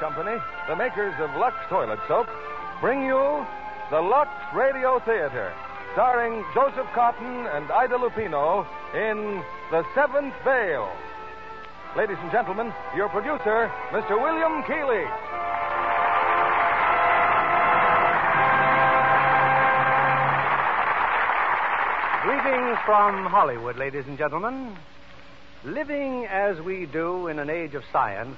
Company, the makers of Lux Toilet Soap, bring you the Lux Radio Theater, starring Joseph Cotten and Ida Lupino in The Seventh Veil. Ladies and gentlemen, your producer, Mr. William Keighley. Greetings from Hollywood, ladies and gentlemen. Living as we do in an age of science,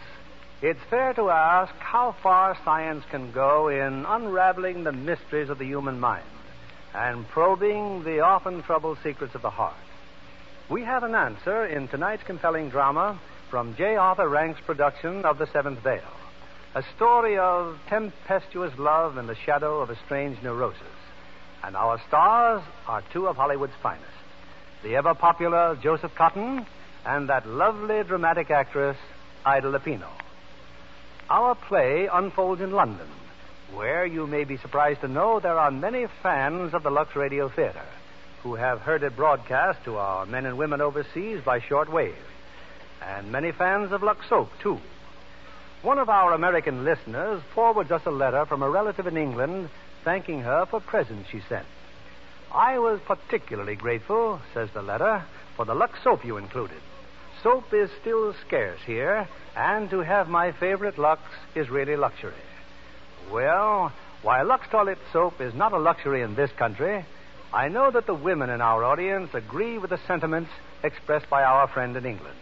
it's fair to ask how far science can go in unraveling the mysteries of the human mind and probing the often troubled secrets of the heart. We have an answer in tonight's compelling drama from J. Arthur Rank's production of The Seventh Veil, a story of tempestuous love in the shadow of a strange neurosis. And our stars are two of Hollywood's finest the ever popular Joseph Cotten and that lovely dramatic actress, Ida Lupino. Our play unfolds in London, where you may be surprised to know there are many fans of the Lux Radio Theater who have heard it broadcast to our men and women overseas by shortwave, and many fans of Lux Soap, too. One of our American listeners forwards us a letter from a relative in England thanking her for presents she sent. I was particularly grateful, says the letter, for the Lux soap you included. Soap is still scarce here, and to have my favorite Lux is really luxury. Well, while Lux toilet soap is not a luxury in this country, I know that the women in our audience agree with the sentiments expressed by our friend in England.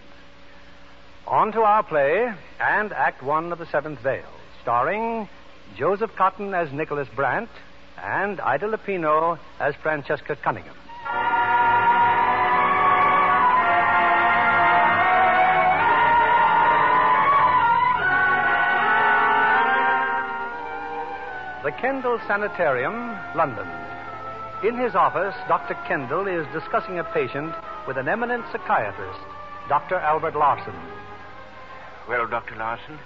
On to our play and Act One of The Seventh Veil, starring Joseph Cotten as Nicholas Brandt and Ida Lupino as Francesca Cunningham. Kendall Sanitarium, London. In his office, Dr. Kendall is discussing a patient with an eminent psychiatrist, Dr. Albert Larson. Well, Dr. Larson,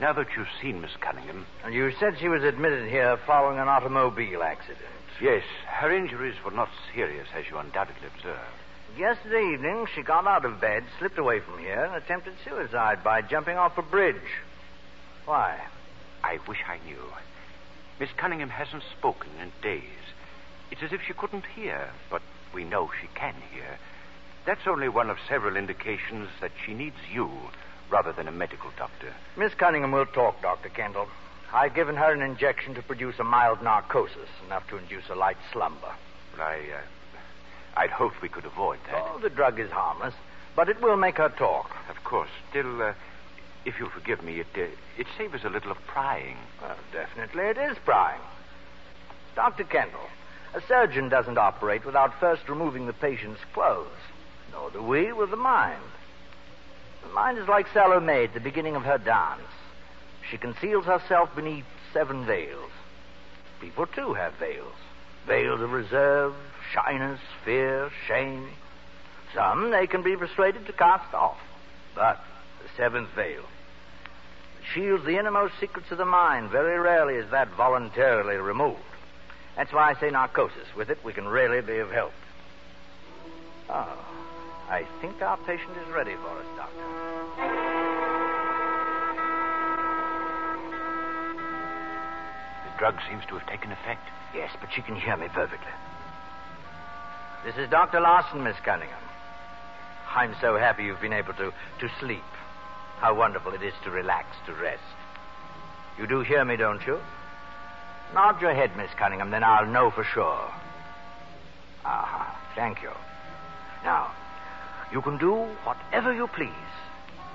now that you've seen Miss Cunningham. And you said she was admitted here following an automobile accident. Yes, her injuries were not serious, as you undoubtedly observed. Yesterday evening, she got out of bed, slipped away from here, and attempted suicide by jumping off a bridge. Why? I wish I knew. Miss Cunningham hasn't spoken in days. It's as if she couldn't hear, but we know she can hear. That's only one of several indications that she needs you rather than a medical doctor. Miss Cunningham will talk, Dr. Kendall. I've given her an injection to produce a mild narcosis, enough to induce a light slumber. I, uh, I'd hoped we could avoid that. Oh, the drug is harmless, but it will make her talk. Of course. Still, uh, if you'll forgive me, it, uh, it savors a little of prying. Well, definitely it is prying. Dr. Kendall, a surgeon doesn't operate without first removing the patient's clothes. Nor do we with the mind. The mind is like Salome at the beginning of her dance. She conceals herself beneath seven veils. People, too, have veils. Veils of reserve, shyness, fear, shame. Some they can be persuaded to cast off. But the seventh veil shields the innermost secrets of the mind. Very rarely is that voluntarily removed. That's why I say narcosis. With it, we can really be of help. Oh, I think our patient is ready for us, Doctor. The drug seems to have taken effect. Yes, but she can hear me perfectly. This is Dr. Larson, Miss Cunningham. I'm so happy you've been able to, to sleep. How wonderful it is to relax, to rest. You do hear me, don't you? Nod your head, Miss Cunningham, then I'll know for sure. Ah, thank you. Now, you can do whatever you please.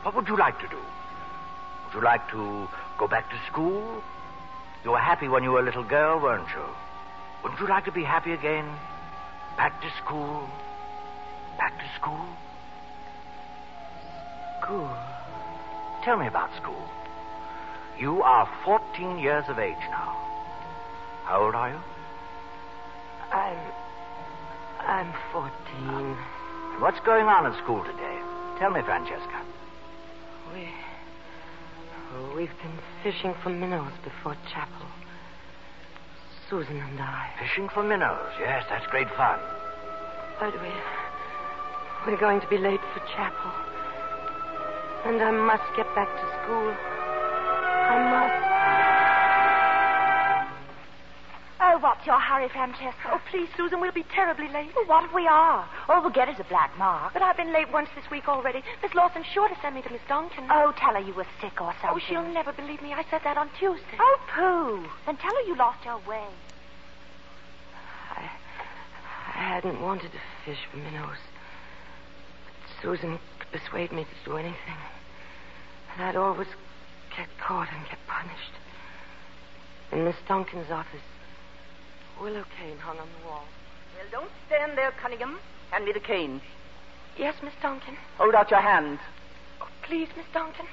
What would you like to do? Would you like to go back to school? You were happy when you were a little girl, weren't you? Wouldn't you like to be happy again? Back to school? Back to school? School. Tell me about school. You are 14 years of age now. How old are you? I'm. I'm 14. And what's going on at school today? Tell me, Francesca. We. We've been fishing for minnows before chapel. Susan and I. Fishing for minnows. Yes, that's great fun. But we. We're going to be late for chapel. And I must get back to school. I must. Oh, what's your hurry, Francesca? Oh, please, Susan, we'll be terribly late. Well, what if we are? All we'll get is a black mark. But I've been late once this week already. Miss Lawson's sure to send me to Miss Duncan. Oh, tell her you were sick or something. Oh, she'll never believe me. I said that on Tuesday. Oh, pooh. Then tell her you lost your way. I. I hadn't wanted to fish for minnows. But Susan could persuade me to do anything. And I'd always get caught and get punished. In Miss Duncan's office, willow cane hung on the wall. Well, don't stand there, Cunningham. Hand me the cane. Yes, Miss Duncan. Hold out your hand. Oh, please, Miss Duncan.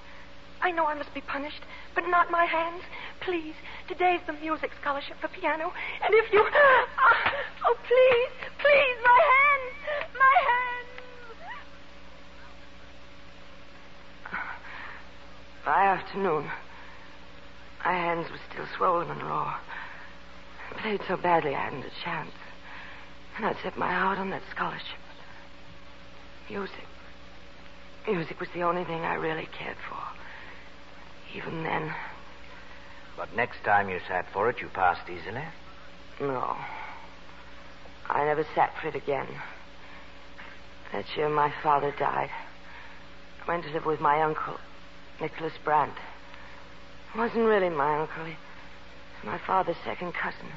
I know I must be punished, but not my hands. Please, today's the music scholarship for piano, and if you. Oh, oh please, please, my hands! My hands! By afternoon, my hands were still swollen and raw. I played so badly I hadn't a chance. And I'd set my heart on that scholarship. Music. Music was the only thing I really cared for. Even then. But next time you sat for it, you passed easily? No. I never sat for it again. That year my father died. I went to live with my uncle, Nicholas Brandt. He wasn't really my uncle. He was my father's second cousin.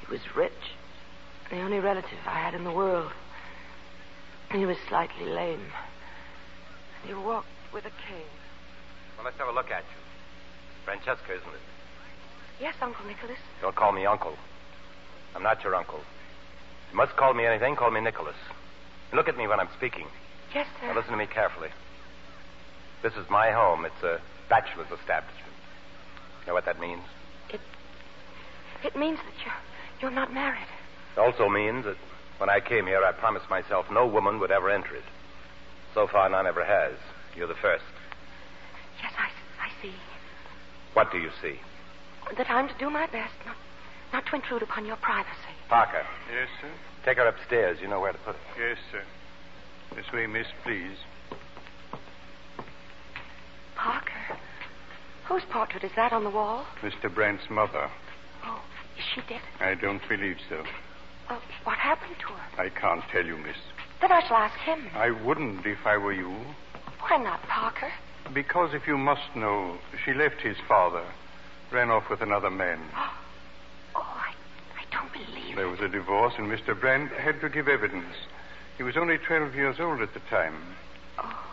He was rich. The only relative I had in the world. He was slightly lame. And he walked with a cane. Well, let's have a look at you. Francesca, isn't it? Yes, Uncle Nicholas. Don't call me uncle. I'm not your uncle. You must call me anything, call me Nicholas. Look at me when I'm speaking. Yes, sir. Now listen to me carefully. This is my home. It's a bachelor's establishment. You know what that means? It. It means that you're you're not married. It also means that when I came here, I promised myself no woman would ever enter it. So far, none ever has. You're the first. Yes, I, I see. What do you see? That I'm to do my best, not not to intrude upon your privacy. Parker, Yes, sir. take her upstairs. You know where to put her. Yes, sir. This way, miss, please. Parker. Whose portrait is that on the wall? Mr. Brandt's mother. Oh, is she dead? I don't believe so. Well, what happened to her? I can't tell you, miss. Then I shall ask him. I wouldn't if I were you. Why not, Parker? Because if you must know, she left his father, ran off with another man. Oh, I, I don't believe There was a divorce, and Mr. Brandt had to give evidence. He was only 12 years old at the time. Oh.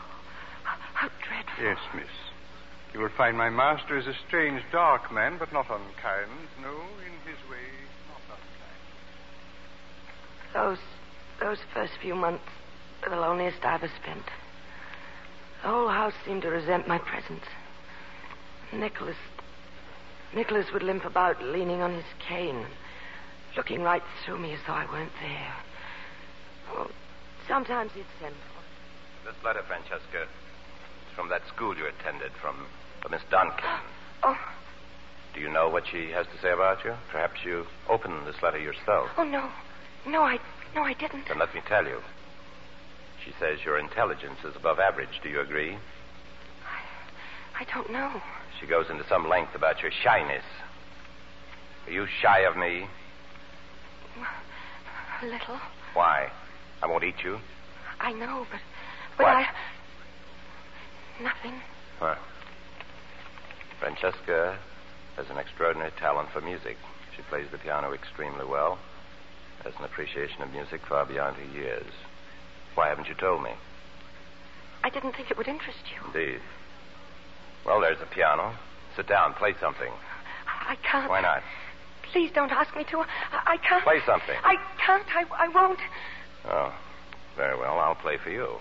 How dreadful. Yes, miss. You will find my master is a strange, dark man, but not unkind. No, in his way, not unkind. Those those first few months were the loneliest I ever spent. The whole house seemed to resent my presence. Nicholas Nicholas would limp about leaning on his cane, looking right through me as though I weren't there. Oh, sometimes he'd send for This letter, Francesca, is from that school you attended, from uh, Miss Duncan. Oh, Do you know what she has to say about you? Perhaps you opened this letter yourself. oh no. No, I no, I didn't. Then let me tell you. She says your intelligence is above average. Do you agree? I, I don't know. She goes into some length about your shyness. Are you shy of me? A little. Why? I won't eat you. I know, but. But What? I. Nothing. Huh. Francesca has an extraordinary talent for music. She plays the piano extremely well. Has an appreciation of music far beyond her years. Why haven't you told me? I didn't think it would interest you. Indeed. Well, there's a piano. Sit down, play something. I can't. Why not? Please don't ask me to. I, I can't. Play something. I can't. I, I won't. Oh, very well. I'll play for you.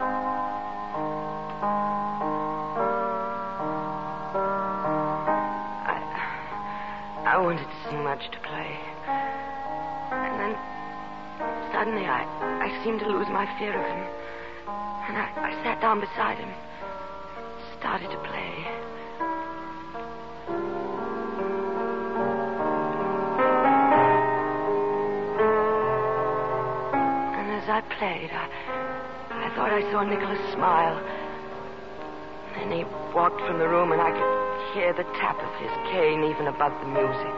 I I wanted so much to play. And then suddenly I, I seemed to lose my fear of him. And I, I sat down beside him, started to play. And as I played, I, I thought I saw Nicholas smile. Then he walked from the room, and I could hear the tap of his cane even above the music.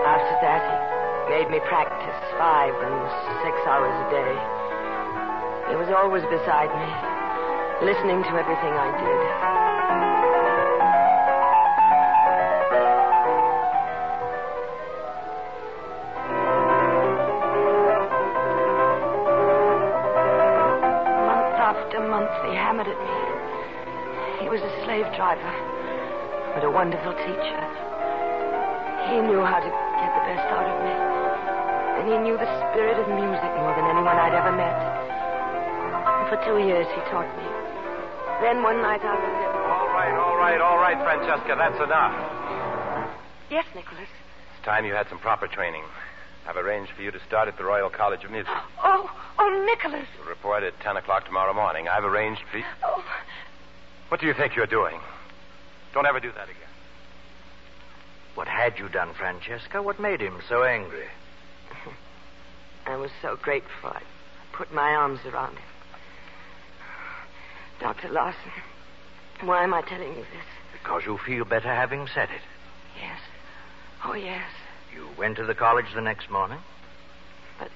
After that, he made me practice five and six hours a day. He was always beside me, listening to everything I did. Driver, but a wonderful teacher. He knew how to get the best out of me. And he knew the spirit of music more than anyone I'd ever met. And for two years, he taught me. Then one night I was. All right, all right, all right, Francesca. That's enough. Yes, Nicholas. It's time you had some proper training. I've arranged for you to start at the Royal College of Music. Oh, oh, Nicholas. You'll report at 10 o'clock tomorrow morning. I've arranged for you. Oh, What do you think you're doing? Don't ever do that again. What had you done, Francesca? What made him so angry? I was so grateful. I put my arms around him. Dr. Larson, why am I telling you this? Because you feel better having said it. Yes. Oh, yes. You went to the college the next morning? But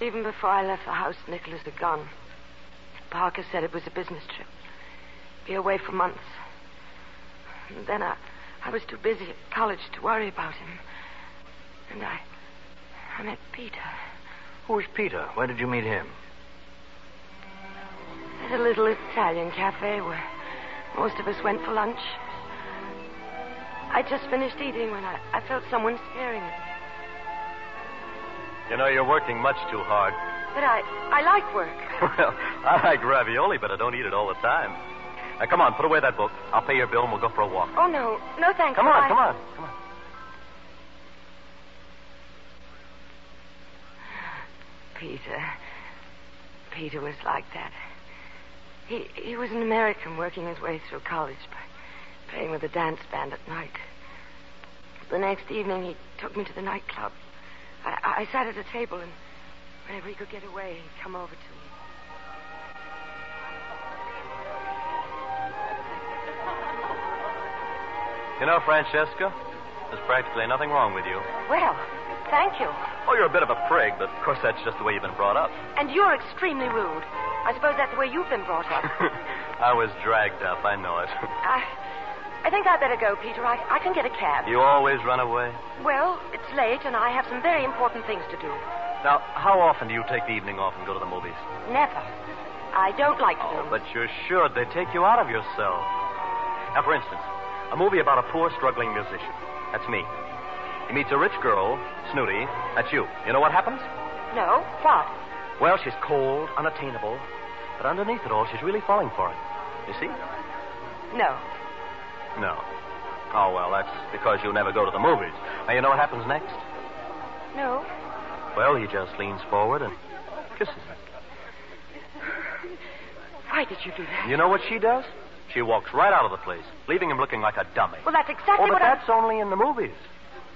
even before I left the house, Nicholas had gone. Parker said it was a business trip. Be away for months. And then I, I was too busy at college to worry about him. And I, I met Peter Who's Peter? Where did you meet him? at a little Italian cafe where most of us went for lunch. I just finished eating when I, I felt someone staring at me. You know, you're working much too hard. but I, I like work. well, I like ravioli, but I don't eat it all the time. Now, come on, put away that book. I'll pay your bill and we'll go for a walk. Oh, no. No, thanks. Come on, I- come on, come on. Peter. Peter was like that. He he was an American working his way through college by playing with a dance band at night. The next evening he took me to the nightclub. I, I sat at a table and whenever he could get away, he'd come over to me. You know, Francesca, there's practically nothing wrong with you. Well, thank you. Oh, you're a bit of a prig, but of course that's just the way you've been brought up. And you're extremely rude. I suppose that's the way you've been brought up. I was dragged up, I know it. I, I think I'd better go, Peter. I, I can get a cab. you always run away. Well, it's late, and I have some very important things to do. Now, how often do you take the evening off and go to the movies? Never. I don't like Oh, but you should. They take you out of yourself. Now, for instance, a movie about a poor, struggling musician. That's me. He meets a rich girl, Snooty. That's you. You know what happens? No? What? Well, she's cold, unattainable, but underneath it all, she's really falling for him. You see? No. No. Oh, well, that's because you never go to the movies. Now, you know what happens next? No. Well, he just leans forward and kisses her. Why did you do that? You know what she does? She walks right out of the place, leaving him looking like a dummy. Well, that's exactly oh, but what I... that's only in the movies.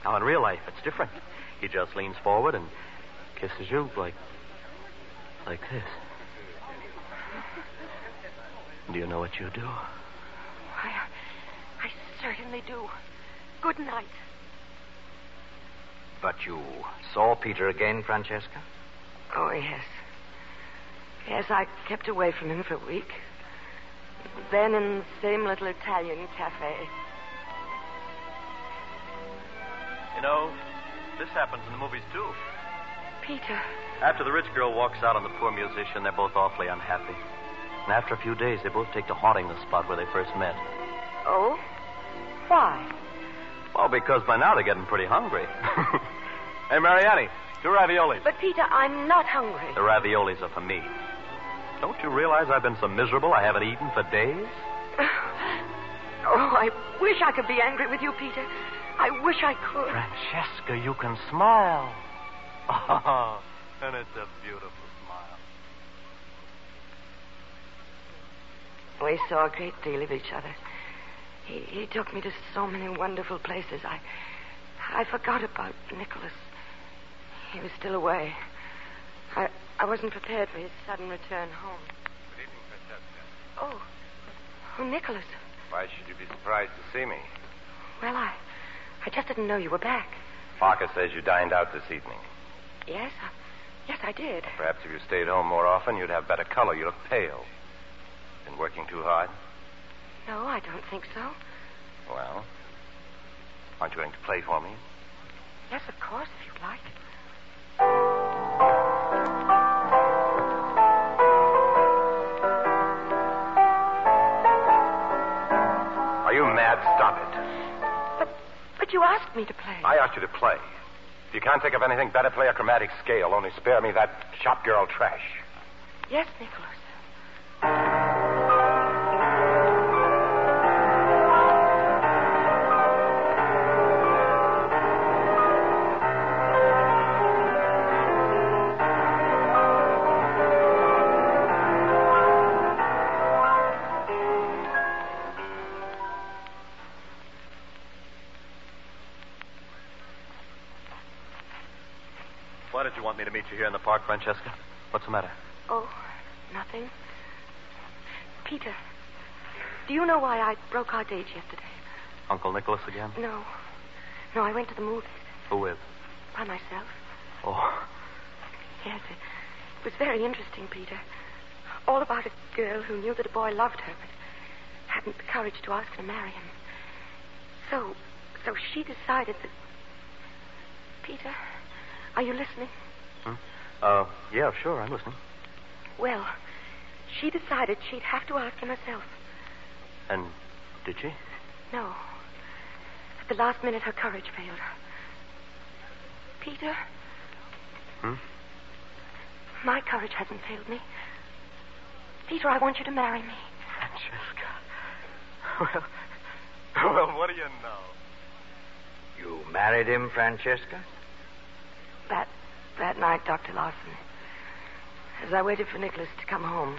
Now, in real life, it's different. He just leans forward and kisses you like. like this. Do you know what you do? I, I certainly do. Good night. But you saw Peter again, Francesca? Oh, yes. Yes, I kept away from him for a week. Then in the same little Italian cafe. You know, this happens in the movies, too. Peter. After the rich girl walks out on the poor musician, they're both awfully unhappy. And after a few days, they both take to haunting the spot where they first met. Oh? Why? Well, because by now they're getting pretty hungry. hey, Mariani, two raviolis. But, Peter, I'm not hungry. The raviolis are for me. Don't you realize I've been so miserable I haven't eaten for days? Oh, I wish I could be angry with you, Peter. I wish I could. Francesca, you can smile. Oh, and it's a beautiful smile. We saw a great deal of each other. He, he took me to so many wonderful places. I, I forgot about Nicholas. He was still away. I, I wasn't prepared for his sudden return home. Good evening, Francesca. Oh, oh, Nicholas. Why should you be surprised to see me? Well, I, I just didn't know you were back. Parker says you dined out this evening. Yes, I, yes, I did. Perhaps if you stayed home more often, you'd have better color. You look pale. Been working too hard? No, I don't think so. Well, aren't you going to play for me? Yes, of course, if you'd like. Mad? Stop it. But, but you asked me to play. I asked you to play. If you can't think of anything better, play a chromatic scale. Only spare me that shop girl trash. Yes, Nicholas. Here in the park, Francesca? What's the matter? Oh, nothing. Peter, do you know why I broke our date yesterday? Uncle Nicholas again? No. No, I went to the movies Who with? by myself. Oh, Yes, it, it was very interesting, Peter. All about a girl who knew that a boy loved her, but hadn't the courage to ask her to marry him. So, so she decided that. Peter, are you listening? Uh, yeah, sure, I'm listening. Well, she decided she'd have to ask him herself. And did she? No. At the last minute, her courage failed her. Peter, Hmm? my courage hasn't failed me. Peter, I want you to marry me. Francesca. Well, well, what do you know? You married him, Francesca? That that night, Dr. Lawson, as I waited for Nicholas to come home,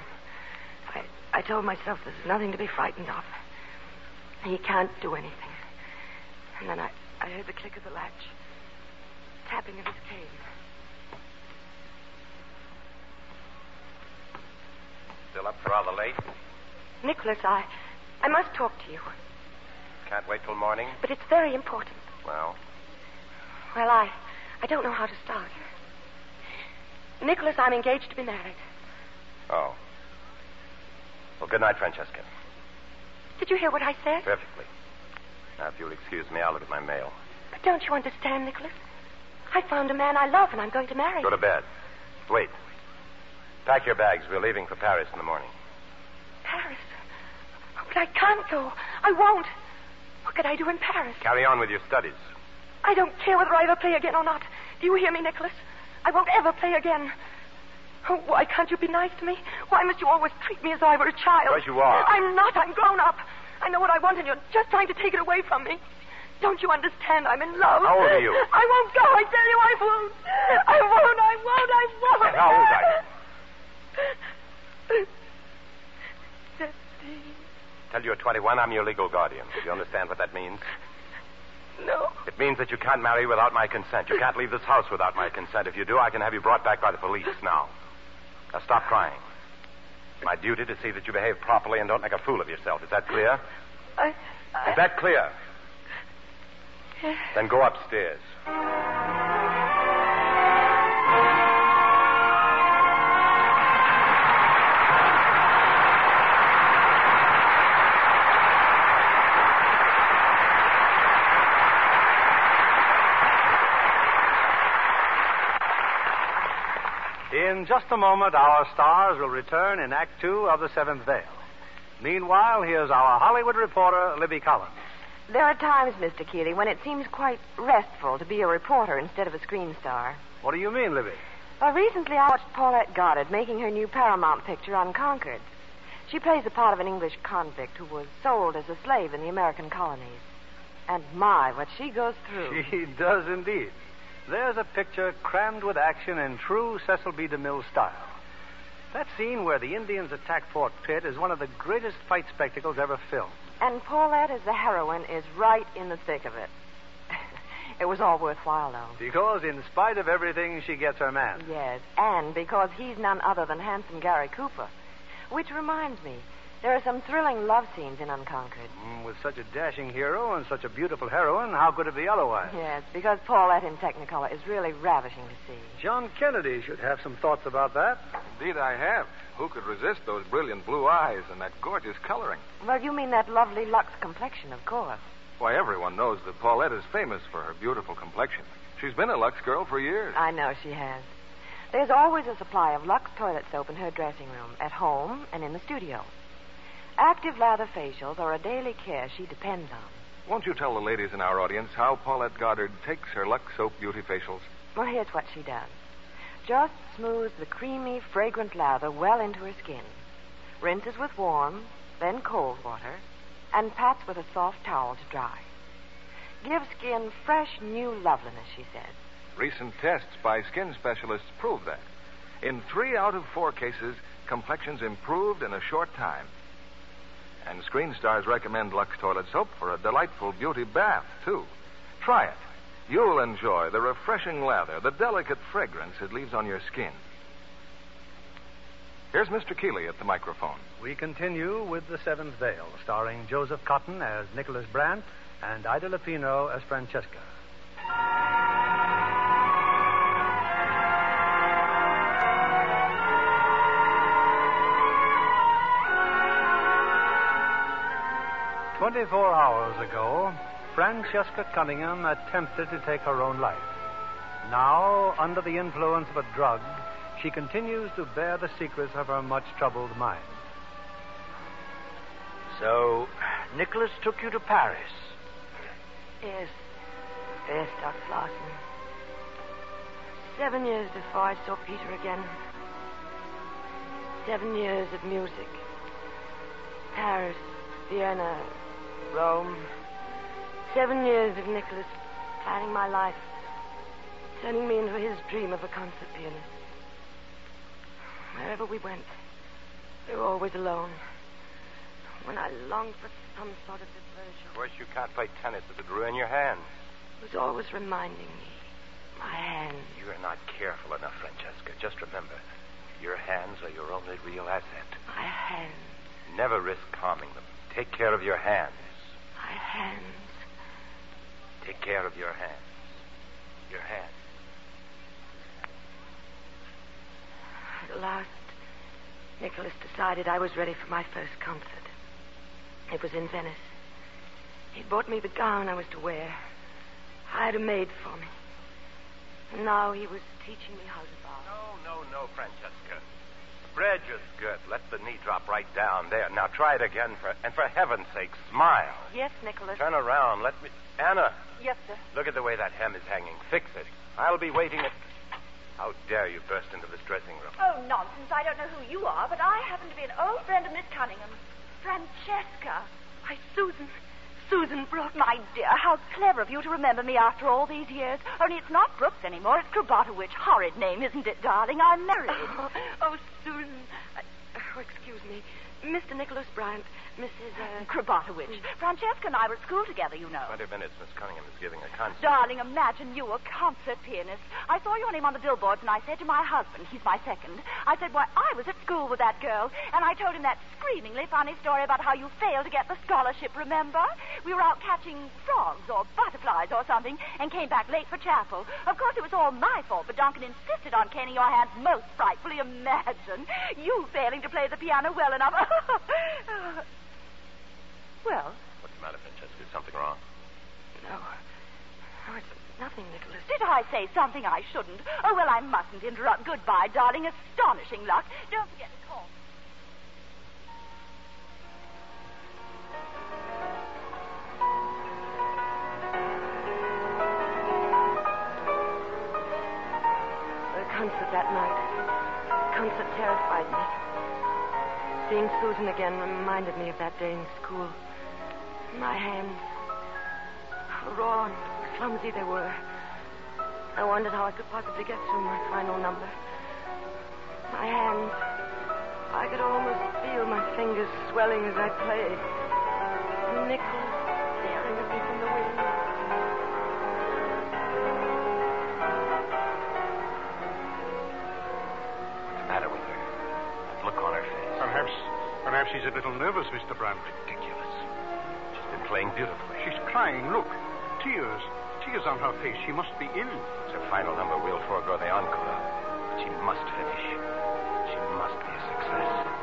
I I told myself there's nothing to be frightened of. He can't do anything. And then I, I heard the click of the latch, tapping of his cane. Still up rather late? Nicholas, I I must talk to you, Can't wait till morning? but it's very important. Well, Well, I I don't know how to start. Nicholas, I'm engaged to be married. oh. Well, good night, Francesca. Did you hear what I said? Perfectly. Now, if you'll excuse me, I'll look at my mail. But don't you understand, Nicholas? I found a man I love, and I'm going to marry him. Go to bed. Wait. Pack your bags. We're leaving for Paris in the morning. Paris. Oh, but I can't go. I won't. What could I do in Paris? Carry on with your studies. I don't care whether I ever play again or not. Do you hear me, Nicholas? I won't ever play again. Oh, why can't you be nice to me? Why must you always treat me as though I were a child? Because you are. I'm not. I'm grown up. I know what I want, and you're just trying to take it away from me. Don't you understand? I'm in love. How old are you? I won't go. I tell you, I won't. I won't. I won't. I won't. How old are you? Fifteen. Tell you you're 21, I'm your legal guardian. Do you understand what that means? No. It means that you can't marry without my consent. You can't leave this house without my consent. If you do, I can have you brought back by the police now. Now stop crying. It's my duty to see that you behave properly and don't make a fool of yourself. Is that clear? I. I... Is that clear? Then go upstairs. In just a moment, our stars will return in Act Two of The Seventh Veil. Meanwhile, here's our Hollywood reporter, Libby Collins. There are times, Mr. Keighley, when it seems quite restful to be a reporter instead of a screen star. What do you mean, Libby? Well, recently I watched Paulette Goddard making her new Paramount picture Unconquered. She plays the part of an English convict who was sold as a slave in the American colonies. And my, what she goes through. She does indeed. There's a picture crammed with action in true Cecil B. DeMille style. That scene where the Indians attack Fort Pitt is one of the greatest fight spectacles ever filmed. And Paulette, as the heroine, is right in the thick of it. it was all worthwhile, though. Because, in spite of everything, she gets her man. Yes, and because he's none other than handsome Gary Cooper. Which reminds me, there are some thrilling love scenes in Unconquered. Mm, with such a dashing hero and such a beautiful heroine, how could it be otherwise? Yes, because Paulette in Technicolor is really ravishing to see. John Kennedy should have some thoughts about that. Indeed, I have. Who could resist those brilliant blue eyes and that gorgeous coloring? Well, you mean that lovely Lux complexion, of course. Why, everyone knows that Paulette is famous for her beautiful complexion. She's been a Lux girl for years. I know she has. There's always a supply of Lux toilet soap in her dressing room, at home and in the studio. Active lather facials are a daily care she depends on. Won't you tell the ladies in our audience how Paulette Goddard takes her Lux Soap beauty facials? Well, here's what she does. Just smooths the creamy, fragrant lather well into her skin. Rinses with warm, then cold water, and pats with a soft towel to dry. Gives skin fresh, new loveliness, she says. Recent tests by skin specialists prove that. In three out of four cases, complexions improved in a short time. And screen stars recommend Lux Toilet Soap for a delightful beauty bath, too. Try it. You'll enjoy the refreshing lather, the delicate fragrance it leaves on your skin. Here's Mr. Keighley at the microphone. We continue with The Seventh Veil, starring Joseph Cotten as Nicholas Brandt and Ida Lupino as Francesca. Twenty-four hours ago, Francesca Cunningham attempted to take her own life. Now, under the influence of a drug, she continues to bear the secrets of her much troubled mind. So, Nicholas took you to Paris. Yes. Yes, Dr. Lawson. Seven years before I saw Peter again. Seven years of music. Paris, Vienna, Rome. Seven years of Nicholas planning my life, turning me into his dream of a concert pianist. Wherever we went, we were always alone. When I longed for some sort of diversion, Of course, you can't play tennis. It would ruin your hands. it was always reminding me. My hands. You're not careful enough, Francesca. Just remember, your hands are your only real asset. My hands. Never risk harming them. Take care of your hands. Hands. Take care of your hands. Your hands. At last, Nicholas decided I was ready for my first concert. It was in Venice. He bought me the gown I was to wear, hired a maid for me. And now he was teaching me how to bow. No, no, no, Francesca. Bridge is good. Let the knee drop right down there. Now try it again, for and for heaven's sake, smile. Yes, Nicholas. Turn around. Let me. Anna, Yes, sir. look at the way that hem is hanging. Fix it. I'll be waiting at. How dare you burst into this dressing room? Oh, nonsense. I don't know who you are, but I happen to be an old friend of Miss Cunningham's. Francesca. Why, Susan. Susan Brooks. My dear, how clever of you to remember me after all these years. Only it's not Brooks anymore. It's Krabatovich. Horrid name, isn't it, darling? I'm married. Oh, oh, Susan. I, Oh, excuse me. Mr. Nicholas Bryant, Mrs. Uh... Krabatovich. Francesca and I were at school together, you know. Twenty minutes, Miss Cunningham is giving a concert. Darling, imagine you a concert pianist. I saw your name on the billboards, and I said to my husband, he's my second, I said, why, I was at school with that girl, and I told him that screamingly funny story about how you failed to get the scholarship, remember? We were out catching frogs or butterflies or something, and came back late for chapel. Of course, it was all my fault, but Duncan insisted on caning your hands most frightfully. Imagine you failing to play the piano well enough. well, What's the matter, Francesca? Is something wrong? No. Oh, it's nothing, Nicholas. did I say something I shouldn't? Oh, well, I mustn't interrupt. Goodbye, darling. Astonishing luck. Don't forget to call. The concert that night. Concert terrified me. Seeing Susan again reminded me of that day in school. My hands, raw and clumsy they were. I wondered how I could possibly get through my final number. My hands, I could almost feel my fingers swelling as I played. Nicholas staring at me from the window. What's the matter with her? That look on her face. Perhaps, perhaps she's a little nervous, Mr. Brown. Ridiculous. Playing beautifully. She's crying. Look, tears, tears on her face. She must be ill. It's her final number. We'll forego the encore. But she must finish. She must be a success.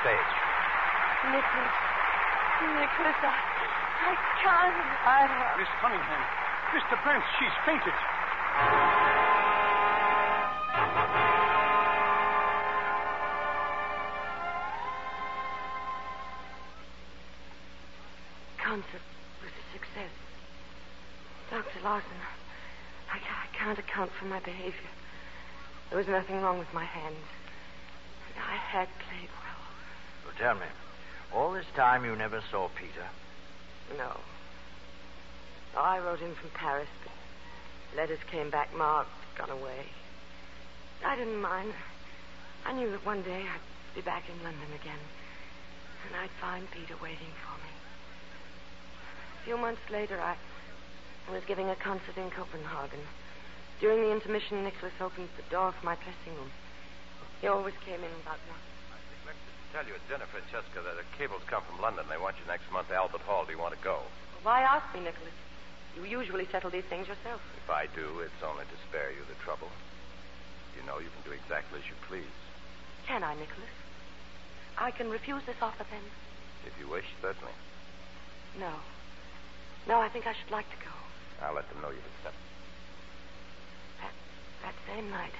Stage. Nicholas. Nicholas, I, I can't. I, Miss Cunningham, Mr. Brandt, she's fainted. concert was a success. Dr. Lawson, I, I can't account for my behavior. There was nothing wrong with my hands. I had played well. So tell me, all this time you never saw Peter? No. I wrote him from Paris, but letters came back marked, gone away. I didn't mind. I knew that one day I'd be back in London again, and I'd find Peter waiting for me. A few months later, I was giving a concert in Copenhagen. During the intermission, Nicholas opened the door of my dressing room. He always came in about one. Tell you at dinner, Francesca, that the cables come from London. They want you next month to Albert Hall. Do you want to go? Why ask me, Nicholas? You usually settle these things yourself. If I do, it's only to spare you the trouble. You know you can do exactly as you please. Can I, Nicholas? I can refuse this offer then? If you wish, certainly. No. No, I think I should like to go. I'll let them know you've accepted. That, that same night,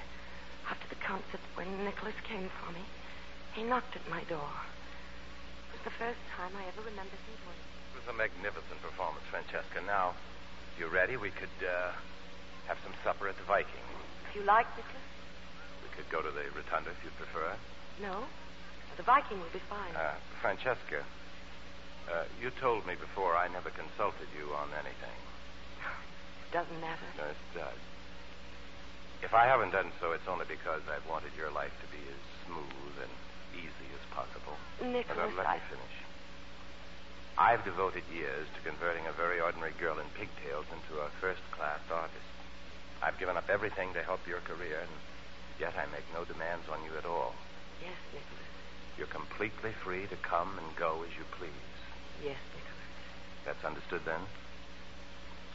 after the concert, when Nicholas came for me, he knocked at my door. It was the first time I ever remember him doing it. It was a magnificent performance, Francesca. Now, if you're ready, we could uh, have some supper at the Viking. If you like, Nicholas? We could go to the Rotunda if you'd prefer. No. The Viking will be fine. Uh, Francesca, uh, you told me before I never consulted you on anything. It doesn't matter. No, it does. If I haven't done so, it's only because I've wanted your life to be as smooth and easy as possible. Nicholas, let I... me finish. I've devoted years to converting a very ordinary girl in pigtails into a first-class artist. I've given up everything to help your career, and yet I make no demands on you at all. Yes, Nicholas. You're completely free to come and go as you please. Yes, Nicholas. That's understood then?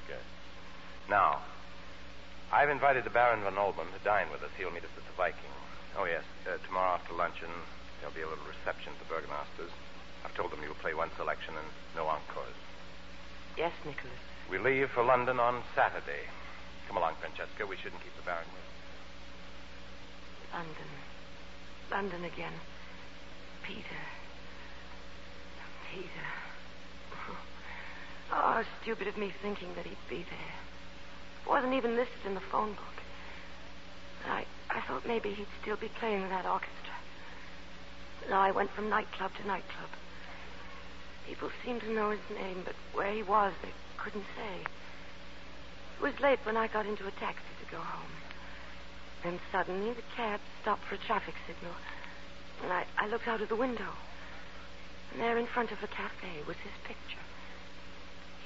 Good. Now, I've invited the Baron von Olben to dine with us. He'll meet us at the Viking. Oh, yes. Uh, tomorrow after luncheon, there'll be a little reception for burgomasters. I've told them you'll play one selection and no encores. Yes, Nicholas. We leave for London on Saturday. Come along, Francesca. We shouldn't keep the Baron waiting. London. London again. Peter. Peter. Oh, stupid of me thinking that he'd be there. Wasn't even listed in the phone book. I, I thought maybe he'd still be playing with that orchestra. Now I went from nightclub to nightclub. People seemed to know his name, but where he was, they couldn't say. It was late when I got into a taxi to go home. Then suddenly the cab stopped for a traffic signal. And I, I looked out of the window. And there in front of a cafe was his picture.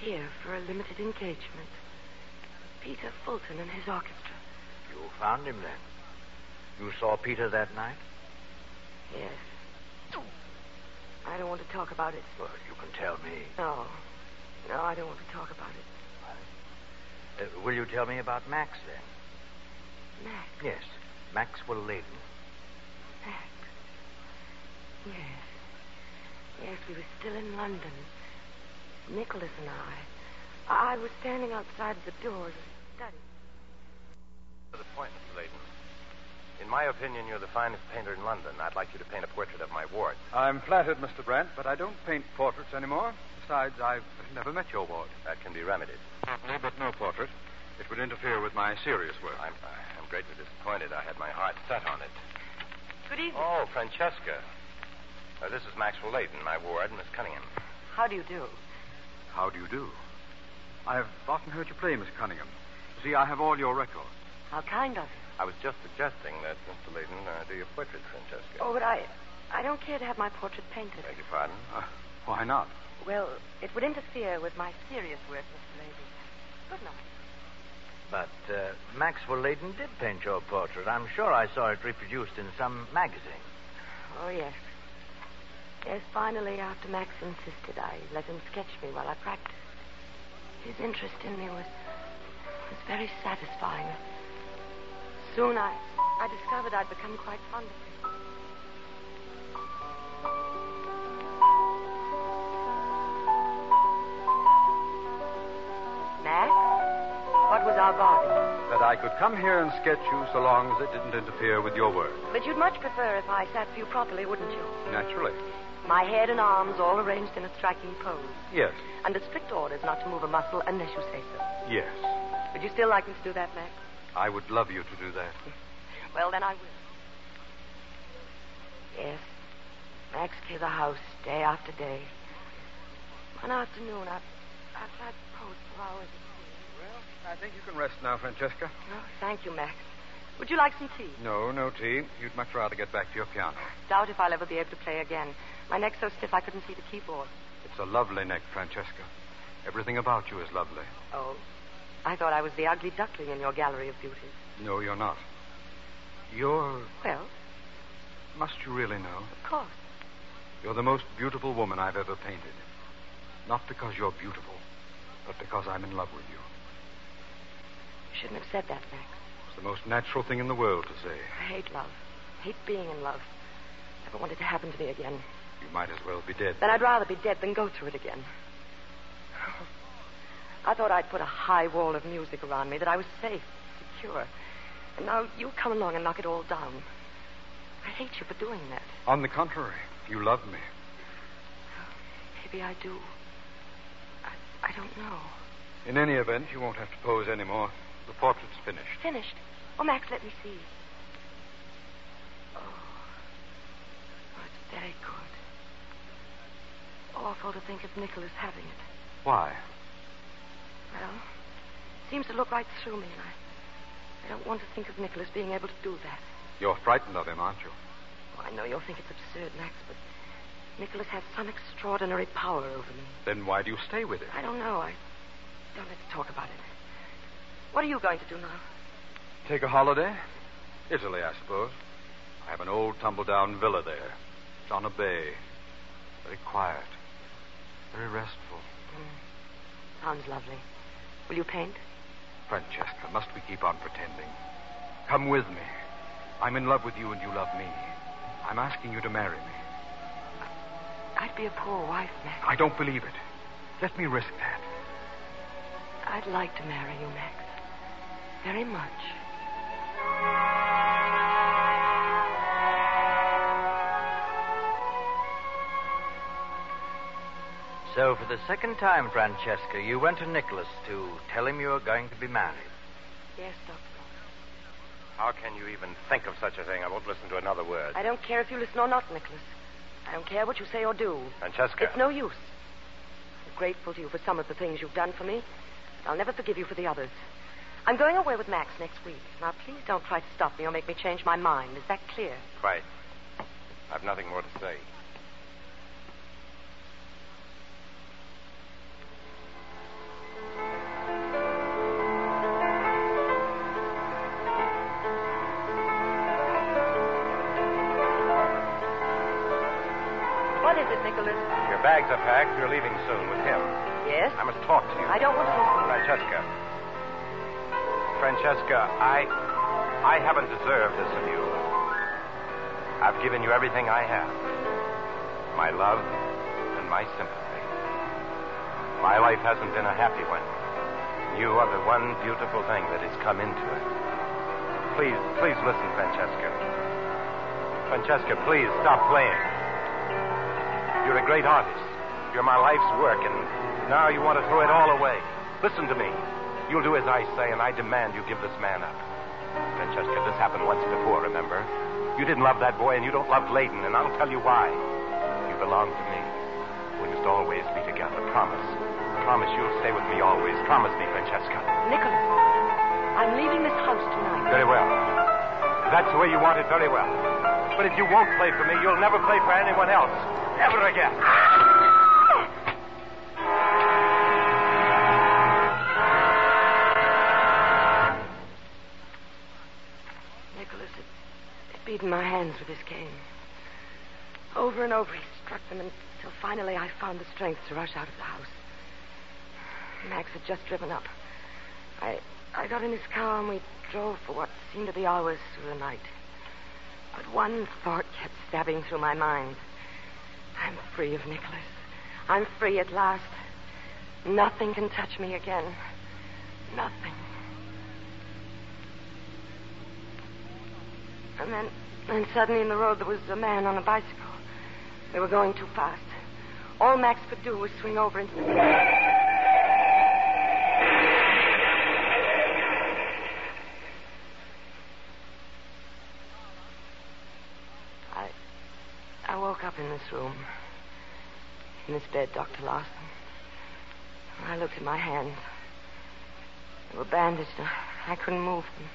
Here for a limited engagement. Peter Fulton and his orchestra. You found him then? You saw Peter that night? Yes. I don't want to talk about it. Well, you can tell me. No. No, I don't want to talk about it. Uh, will you tell me about Max then? Max. Yes, Maxwell Layton. Max. Yes. Yes, we were still in London. Nicholas and I. I was standing outside the door of the study. To the point, Mr. Layton. In my opinion, you're the finest painter in London. I'd like you to paint a portrait of my ward. I'm flattered, Mr. Brent, but I don't paint portraits anymore. Besides, I've never met your ward. That can be remedied. No, but no portrait. It would interfere with my serious work. I'm, I'm greatly disappointed. I had my heart set on it. Good evening. Oh, Francesca. Uh, this is Maxwell Layton, my ward, Miss Cunningham. How do you do? How do you do? I've often heard you play, Miss Cunningham. See, I have all your records. How kind of you. I was just suggesting that Mr. Layton uh, do your portrait, Francesca. Oh, but I, I don't care to have my portrait painted. Beg your pardon? Uh, why not? Well, it would interfere with my serious work, Mr. Layton. Good night. But uh, Maxwell Layton did paint your portrait. I'm sure I saw it reproduced in some magazine. Oh, yes. Yes, finally, after Max insisted, I let him sketch me while I practiced. His interest in me was was very satisfying. Soon I I discovered I'd become quite fond of him. Max, what was our bargain? That I could come here and sketch you so long as it didn't interfere with your work. But you'd much prefer if I sat for you properly, wouldn't you? Naturally. My head and arms all arranged in a striking pose. Yes. Under strict orders not to move a muscle unless you say so. Yes. Would you still like me to do that, Max? I would love you to do that. Well, then I will. Yes. Max clear the house day after day. One afternoon, I, I tried to pose for hours. Well, I think you can rest now, Francesca. Oh, thank you, Max. Would you like some tea? No, no tea. You'd much rather get back to your piano. Doubt if I'll ever be able to play again. My neck's so stiff I couldn't see the keyboard. It's a lovely neck, Francesca. Everything about you is lovely. Oh. I thought I was the ugly duckling in your gallery of beauty. No, you're not. You're. Well, Must you really know? of course. You're the most beautiful woman I've ever painted. Not because you're beautiful, but because I'm in love with you. You shouldn't have said that, Max. It's the most natural thing in the world to say. I hate love. hate being in love. Never want it to happen to me again. You might as well be dead. Then I'd rather be dead than go through it again. I thought I'd put a high wall of music around me, that I was safe, secure. And now you come along and knock it all down. I hate you for doing that. On the contrary, you love me. Maybe I do. I, I don't know. In any event, you won't have to pose anymore. The portrait's finished. Finished. Oh, Max, let me see. Oh. Oh, it's very good. Awful to think of Nicholas having it. Why? Well, it seems to look right through me, and I, I don't want to think of Nicholas being able to do that. You're frightened of him, aren't you? Oh, I know you'll think it's absurd, Max, but Nicholas has some extraordinary power over me. Then why do you stay with him? I don't know. I don't let's talk about it. What are you going to do now? Take a holiday? Italy, I suppose. I have an old tumble-down villa there. It's on a bay. Very quiet. Very restful. Mm. Sounds lovely. Will you paint? Francesca, must we keep on pretending? Come with me. I'm in love with you and you love me. I'm asking you to marry me. I'd be a poor wife, Max. I don't believe it. Let me risk that. I'd like to marry you, Max. Very much. So, for the second time, Francesca, you went to Nicholas to tell him you were going to be married. Yes, Doctor. How can you even think of such a thing? I won't listen to another word. I don't care if you listen or not, Nicholas. I don't care what you say or do. Francesca. It's no use. I'm grateful to you for some of the things you've done for me, but I'll never forgive you for the others. I'm going away with Max next week. Now, please don't try to stop me or make me change my mind. Is that clear? Quite. I've nothing more to say. Leaving soon with him. Yes? I must talk to you. I don't want to listen. Francesca. Francesca, I. I haven't deserved this of you. I've given you everything I have my love and my sympathy. My life hasn't been a happy one. You are the one beautiful thing that has come into it. Please, please listen, Francesca. Francesca, please stop playing. You're a great artist. You're my life's work, and now you want to throw it all away. Listen to me. You'll do as I say, and I demand you give this man up. Francesca, this happened once before, remember? You didn't love that boy, and you don't love Layton, and I'll tell you why. You belong to me. We must always be together. Promise. Promise you'll stay with me always. Promise me, Francesca. Nicholas, I'm leaving this house tonight. Very well. That's the way you want it, very well. But if you won't play for me, you'll never play for anyone else. Ever again. My hands with his cane. Over and over he struck them until finally I found the strength to rush out of the house. Max had just driven up. I I got in his car and we drove for what seemed to be hours through the night. But one thought kept stabbing through my mind. I'm free of Nicholas. I'm free at last. Nothing can touch me again. Nothing. And then, then suddenly in the road there was a man on a bicycle. They were going too fast. All Max could do was swing over into the. I, I woke up in this room, in this bed, Dr. Larson. I looked at my hands. They were bandaged. I couldn't move them.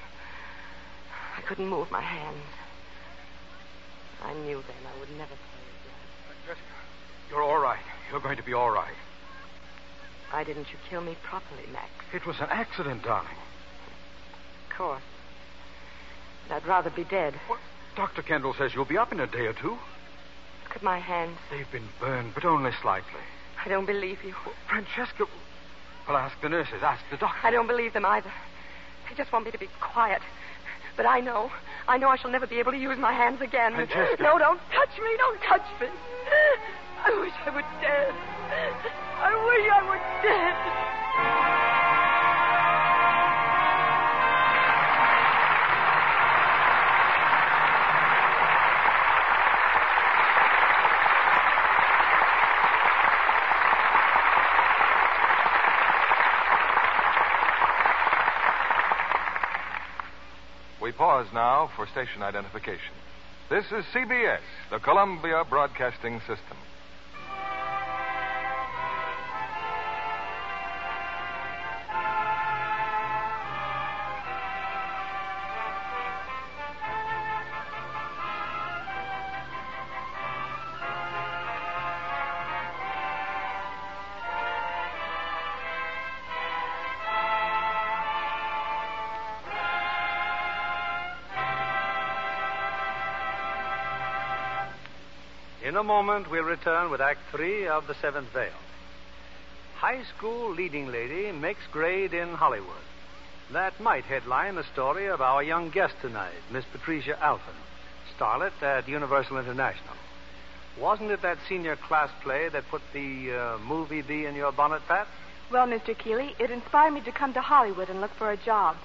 I couldn't move my hands. I knew then I would never play again. Jessica, you're all right. You're going to be all right. Why didn't you kill me properly, Max? It was an accident, darling. Of course. But I'd rather be dead. Dr. Kendall says you'll be up in a day or two. Look at my hands. They've been burned, but only slightly. I don't believe you. Francesca. Well, ask the nurses. Ask the doctor. I don't believe them either. They just want me to be quiet. But I know. I know I shall never be able to use my hands again. Francesca. No, don't touch me. Don't touch me. I wish I were dead. I wish I were dead. We pause now for station identification. This is CBS, the Columbia Broadcasting System. Moment, we'll return with Act Three of The Seventh Veil. High school leading lady makes grade in Hollywood. That might headline the story of our young guest tonight, Miss Patricia Alphin, starlet at Universal International. Wasn't it that senior class play that put the uh, movie bee in your bonnet, Pat? Well, Mr. Keighley, it inspired me to come to Hollywood and look for a job.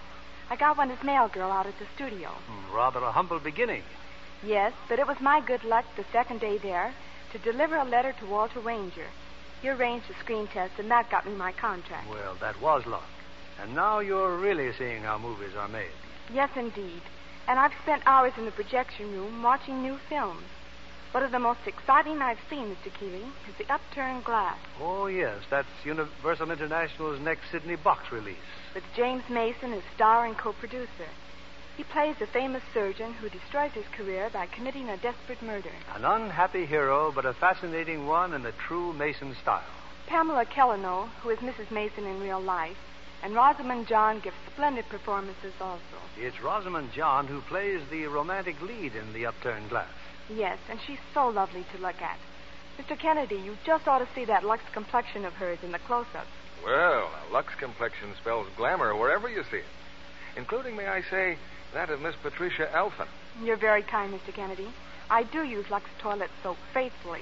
I got one as mail girl out at the studio. Hmm, rather a humble beginning. Yes, but it was my good luck the second day there to deliver a letter to Walter Wanger. He arranged a screen test, and that got me my contract. Well, that was luck. And now you're really seeing how movies are made. Yes, indeed. And I've spent hours in the projection room watching new films. One of the most exciting I've seen, Mr. Keighley, is The Upturned Glass. Oh, yes. That's Universal International's next Sydney Box release. With James Mason as star and co-producer. He plays a famous surgeon who destroys his career by committing a desperate murder. An unhappy hero, but a fascinating one in the true Mason style. Pamela Kellino, who is Mrs. Mason in real life, and Rosamund John give splendid performances also. It's Rosamund John who plays the romantic lead in The Upturned Glass. Yes, and she's so lovely to look at. Mr. Kennedy, you just ought to see that Lux complexion of hers in the close-ups. Well, a Lux complexion spells glamour wherever you see it, including, may I say, that of Miss Patricia Alphin. You're very kind, Mr. Kennedy. I do use Lux toilet soap faithfully.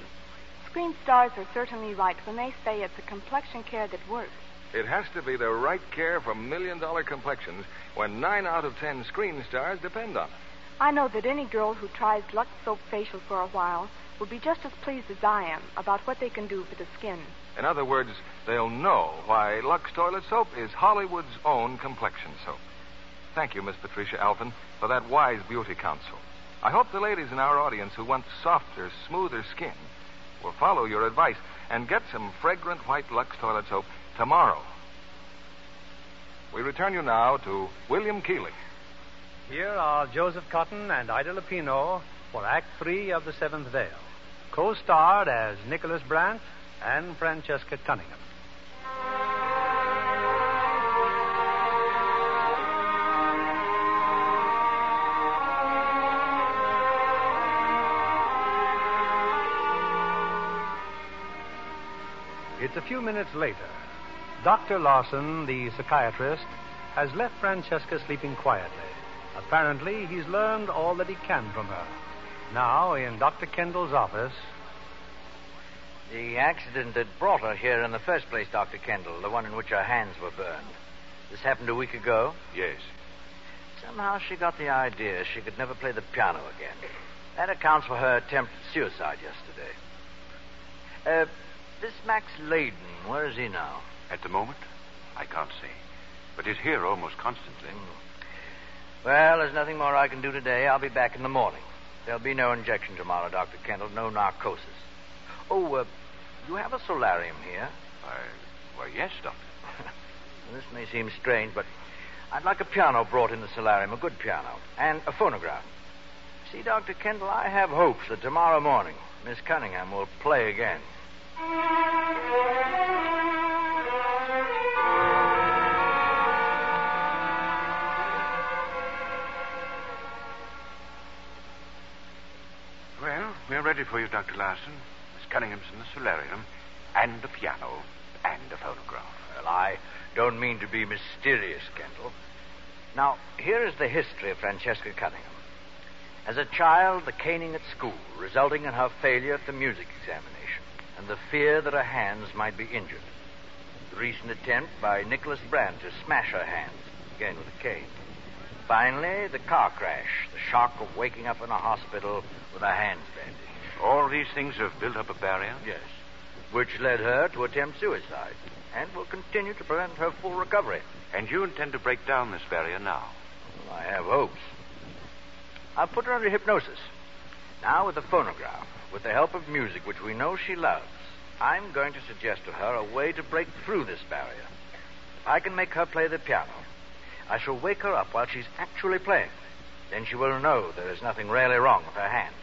Screen stars are certainly right when they say it's a complexion care that works. It has to be the right care for million dollar complexions when nine out of ten screen stars depend on it. I know that any girl who tries Lux Soap Facial for a while will be just as pleased as I am about what they can do for the skin. In other words, they'll know why Lux Toilet Soap is Hollywood's own complexion soap. Thank you, Miss Patricia Alphin, for that wise beauty counsel. I hope the ladies in our audience who want softer, smoother skin will follow your advice and get some fragrant white Lux Toilet Soap tomorrow. We return you now to William Keighley. Here are Joseph Cotten and Ida Lupino for Act Three of The Seventh Veil, co starred as Nicholas Brandt and Francesca Cunningham. It's a few minutes later. Dr. Lawson, the psychiatrist, has left Francesca sleeping quietly. Apparently, he's learned all that he can from her. Now, in Dr. Kendall's office. The accident that brought her here in the first place, Dr. Kendall, the one in which her hands were burned. This happened a week ago? Yes. Somehow she got the idea she could never play the piano again. That accounts for her attempt at suicide yesterday. Uh, this Max Layden, where is he now? At the moment, I can't say. But he's here almost constantly. Mm. Well, there's nothing more I can do today. I'll be back in the morning. There'll be no injection tomorrow, Dr. Kendall. No narcosis. Oh, uh, you have a solarium here? Why, why yes, Doctor. this may seem strange, but I'd like a piano brought in the solarium, a good piano, and a phonograph. See, Dr. Kendall, I have hopes that tomorrow morning Miss Cunningham will play again. Well, we're ready for you, Dr. Larson. Miss Cunningham's in the solarium, and the piano, and a phonograph. Well, I don't mean to be mysterious, Kendall. Now, here is the history of Francesca Cunningham. As a child, the caning at school, resulting in her failure at the music examination, and the fear that her hands might be injured. The recent attempt by Nicholas Brandt to smash her hands, again with a cane. Finally, the car crash, the shock of waking up in a hospital with her hands bandaged. All these things have built up a barrier? Yes. Which led her to attempt suicide, and will continue to prevent her full recovery. And you intend to break down this barrier now? Well, I have hopes. I'll put her under hypnosis. Now, with the phonograph, with the help of music, which we know she loves, I'm going to suggest to her a way to break through this barrier. If I can make her play the piano, I shall wake her up while she's actually playing. Then she will know there is nothing really wrong with her hands.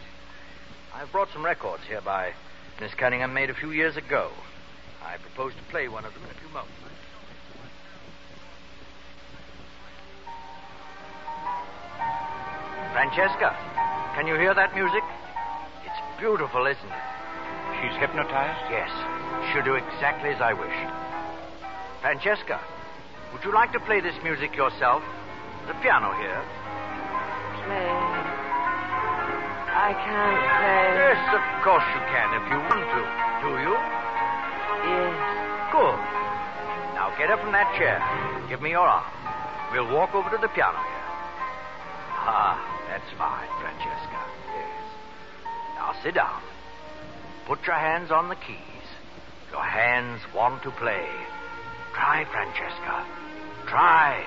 I've brought some records here by Miss Cunningham made a few years ago. I propose to play one of them in a few moments. Francesca, can you hear that music? It's beautiful, isn't it? She's hypnotized? Yes. She'll do exactly as I wish. Francesca, would you like to play this music yourself? The piano here. Play. I can't play. Yes, of course you can if you want to. Do you? Yes. Good. Now get up from that chair. Give me your arm. We'll walk over to the piano here. Ah, that's fine, Francesca. Yes. Now sit down. Put your hands on the keys. Your hands want to play. Try, Francesca. Try.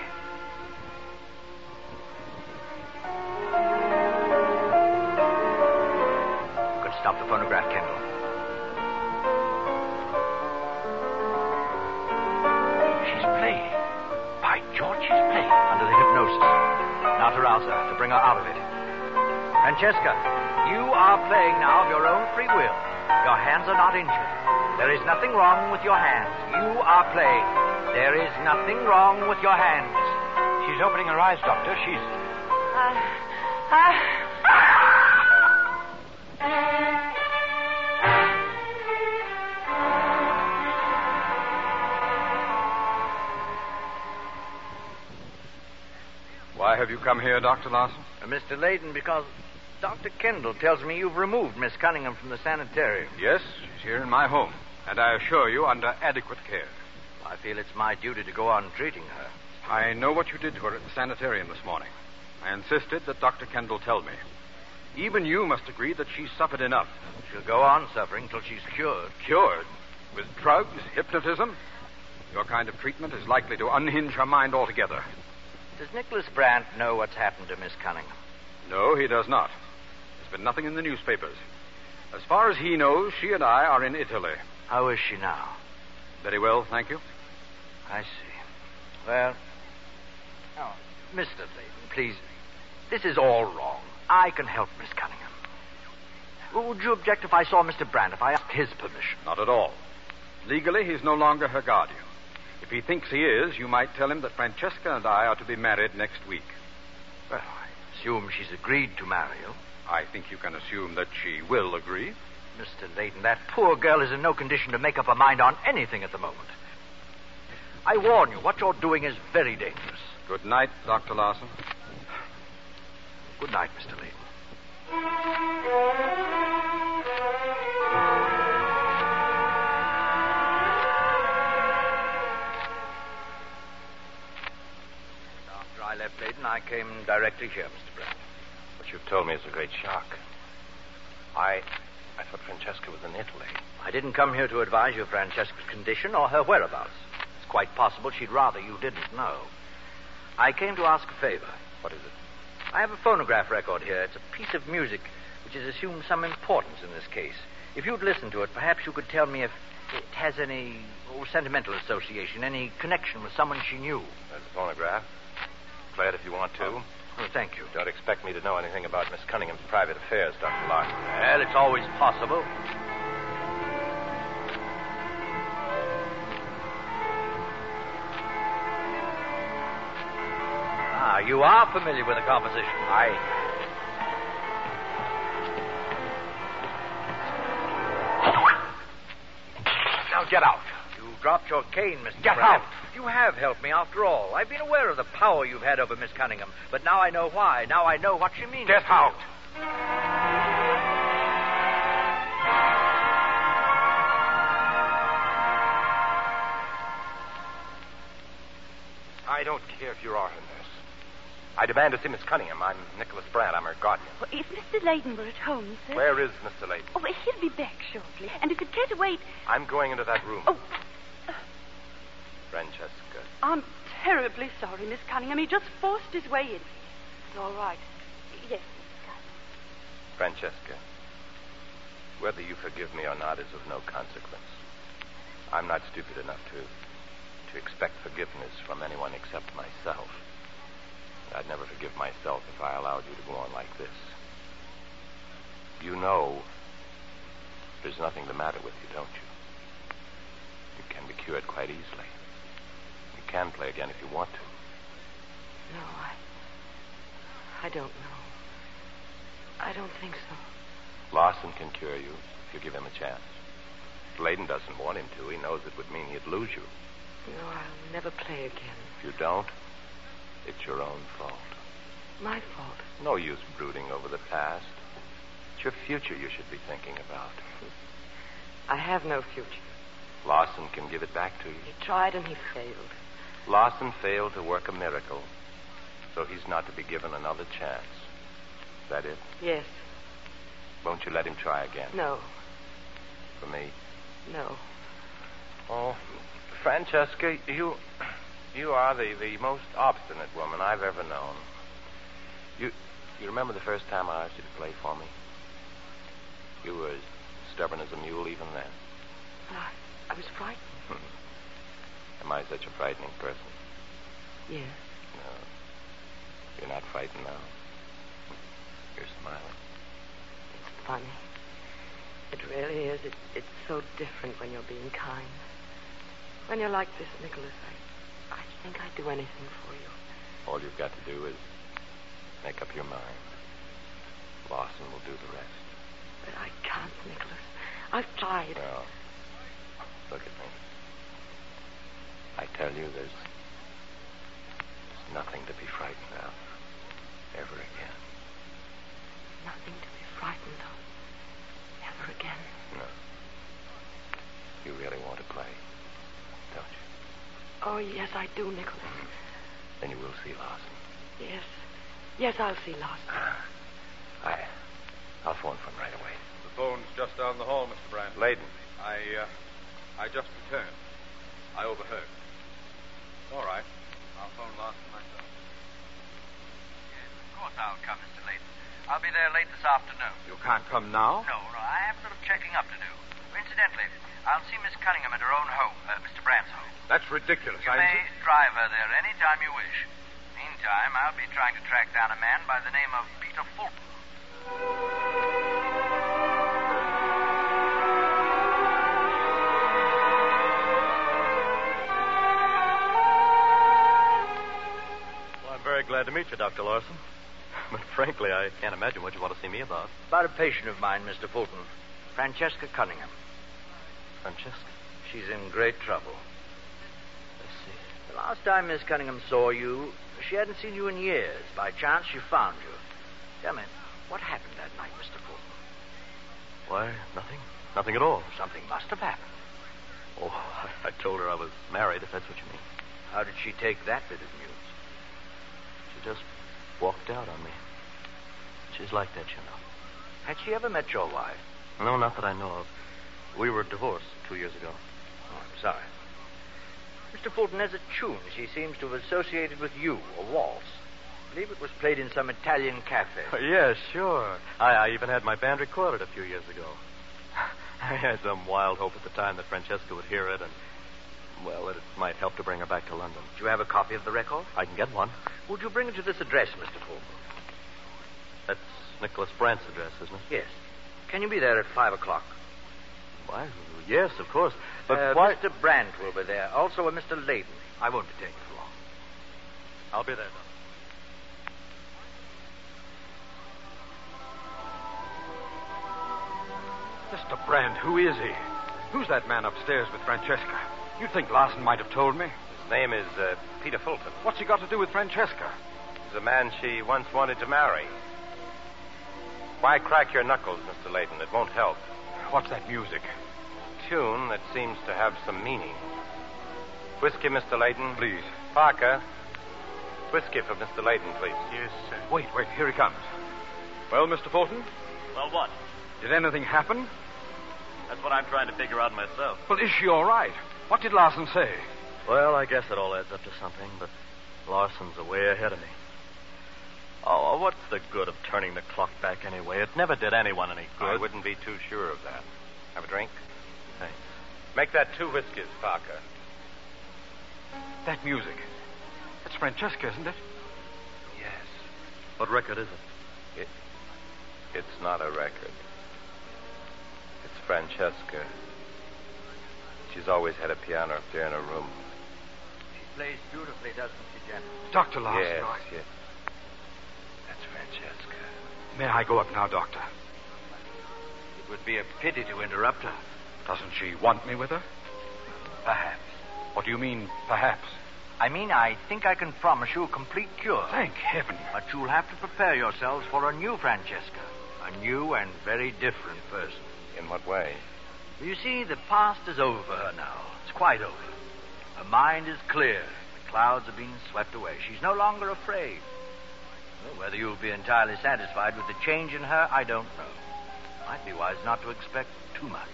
Could stop the phonograph, Kendall. She's playing. By George, she's playing. Under the hypnosis. Now to rouse her, to bring her out of it. Francesca, you are playing now of your own free will. Your hands are not injured. There is nothing wrong with your hands. You are playing. There is nothing wrong with your hands. She's opening her eyes, Doctor. She's. I. I. Why have you come here, Dr. Larson? Uh, Mr. Layden, because Dr. Kendall tells me you've removed Miss Cunningham from the sanitarium. Yes, she's here in my home. And I assure you, under adequate care. I feel it's my duty to go on treating her. I know what you did to her at the sanitarium this morning. I insisted that Dr. Kendall tell me. Even you must agree that she's suffered enough. She'll go on suffering till she's cured. Cured? With drugs, hypnotism? Your kind of treatment is likely to unhinge her mind altogether. Does Nicholas Brandt know what's happened to Miss Cunningham? No, he does not. There's been nothing in the newspapers. As far as he knows, she and I are in Italy. How is she now? Very well, thank you. I see. Well, oh, Mr. Layton, please. This is all wrong. I can help Miss Cunningham. Would you object if I saw Mr. Brand, if I asked his permission? Not at all. Legally, he's no longer her guardian. If he thinks he is, you might tell him that Francesca and I are to be married next week. Well, I assume she's agreed to marry you. I think you can assume that she will agree. Mr. Layton, that poor girl is in no condition to make up her mind on anything at the moment. I warn you, what you're doing is very dangerous. Good night, Dr. Larson. Good night, Mr. Layton. After I left Layton, I came directly here, Mr. You've told me is a great shock. I. I thought Francesca was in Italy. I didn't come here to advise you of Francesca's condition or her whereabouts. It's quite possible she'd rather you didn't know. I came to ask a favor. What is it? I have a phonograph record here. It's a piece of music which has assumed some importance in this case. If you'd listen to it, perhaps you could tell me if it has any oh, sentimental association, any connection with someone she knew. There's a phonograph. Play it if you want to. Oh, thank you. Don't expect me to know anything about Miss Cunningham's private affairs, Dr. Larson. Well, it's always possible. Ah, you are familiar with the composition. I. Now get out. You dropped your cane, Mr. Get Brandt. out. You have helped me after all. I've been aware of the power you've had over Miss Cunningham, but now I know why. Now I know what she means. Get to you. out. I don't care if you are her nurse. I demand to see Miss Cunningham. I'm Nicholas Brandt. I'm her guardian. Well, if Mr. Layton were at home, sir. Where is Mr. Layton? Oh, well, he'll be back shortly. And if you'd care to wait. I'm going into that room. Oh, Francesca. I'm terribly sorry, Miss Cunningham. He just forced his way in. It's all right. Yes, Mrs. Cunningham. Francesca. Whether you forgive me or not is of no consequence. I'm not stupid enough to to expect forgiveness from anyone except myself. I'd never forgive myself if I allowed you to go on like this. You know there's nothing the matter with you, don't you? You can be cured quite easily. You can play again if you want to. No, I. I don't know. I don't think so. Larson can cure you if you give him a chance. Layden doesn't want him to. He knows it would mean he'd lose you. No, I'll never play again. If you don't, it's your own fault. My fault. No use brooding over the past. It's your future you should be thinking about. I have no future. Lawson can give it back to you. He tried and he failed. Lawson failed to work a miracle, so he's not to be given another chance. Is that it? Yes. Won't you let him try again? No. For me? No. Oh, Francesca, you you are the, the most obstinate woman I've ever known. You you remember the first time I asked you to play for me? You were as stubborn as a mule even then. I, I was frightened. Am I such a frightening person? Yes. No. You're not frightened now. You're smiling. It's funny. It really is. It, it's so different when you're being kind. When you're like this, Nicholas, I, I think I'd do anything for you. All you've got to do is make up your mind. Lawson will do the rest. But I can't, Nicholas. I've tried. Well, look at me. I tell you, there's, there's nothing to be frightened of ever again. Nothing to be frightened of. Ever again. No. You really want to play, don't you? Oh, yes, I do, Nicholas. Then you will see Lawson. Yes. Yes, I'll see Lawson. I, I'll phone for him right away. The phone's just down the hall, Mr. Brand. Layden. I, uh, I just returned. I overheard. All right. I'll phone Lawson myself. Yes, Of course I'll come, Mr. Layton. I'll be there late this afternoon. You can't come now? No, no, I have a little checking up to do. Incidentally, I'll see Miss Cunningham at her own home, uh, Mr. Brand's home. That's ridiculous. You I may drive her there any time you wish. Meantime, I'll be trying to track down a man by the name of Peter Fulton. Glad to meet you, Dr. Larson. But frankly, I can't imagine what you want to see me about. About a patient of mine, Mr. Fulton. Francesca Cunningham. Francesca? She's in great trouble. Let's see. The last time Miss Cunningham saw you, she hadn't seen you in years. By chance, she found you. Tell me, what happened that night, Mr. Fulton? Why, nothing. Nothing at all. Something must have happened. Oh, I, I told her I was married, if that's what you mean. How did she take that bit of news? She just walked out on me. She's like that, you know. Had she ever met your wife? No, not that I know of. We were divorced two years ago. Oh, I'm sorry. Mr. Fulton, there's a tune she seems to have associated with you, a waltz. I believe it was played in some Italian cafe. oh yeah, sure. I, I even had my band recorded a few years ago. I had some wild hope at the time that Francesca would hear it and, well, it might help to bring her back to London. Do you have a copy of the record? I can get one. Would you bring it to this address, Mr. Fulton? That's Nicholas Brandt's address, isn't it? Yes. Can you be there at five o'clock? Why, yes, of course. But uh, why... Mr. Brandt will be there. Also a Mr. Layden. I won't detain you for long. I'll be there, Doc. Mr. Brand, who is he? Who's that man upstairs with Francesca? You'd think Larson might have told me. His name is uh, Peter Fulton. What's he got to do with Francesca? He's a man she once wanted to marry. Why crack your knuckles, Mr. Layton? It won't help. What's that music? A Tune that seems to have some meaning. Whiskey, Mr. Layton. Please. Parker. Whiskey for Mr. Layton, please. Yes, sir. Wait, wait, here he comes. Well, Mr. Fulton, Well, what? did anything happen? That's what I'm trying to figure out myself. Well, is she all right? What did Larson say? Well, I guess it all adds up to something, but Larson's a way ahead of me. Oh, what's the good of turning the clock back anyway? It never did anyone any good. I wouldn't be too sure of that. Have a drink? Thanks. Make that two whiskeys, Parker. That music. That's Francesca, isn't it? Yes. What record is it? It, it's not a record. It's Francesca. She's always had a piano up there in her room. She plays beautifully, doesn't she, Jen? Dr. Larson. yes, I- yes. That's Francesca. May I go up now, Doctor? It would be a pity to interrupt her. Doesn't she want me with her? Perhaps. What do you mean, perhaps? I mean, I think I can promise you a complete cure. Thank heaven. But you'll have to prepare yourselves for a new Francesca. A new and very different person. In what way? You see, the past is over for her now. It's quite over. Her mind is clear. The clouds have been swept away. She's no longer afraid. Well, whether you'll be entirely satisfied with the change in her, I don't know. Might be wise not to expect too much.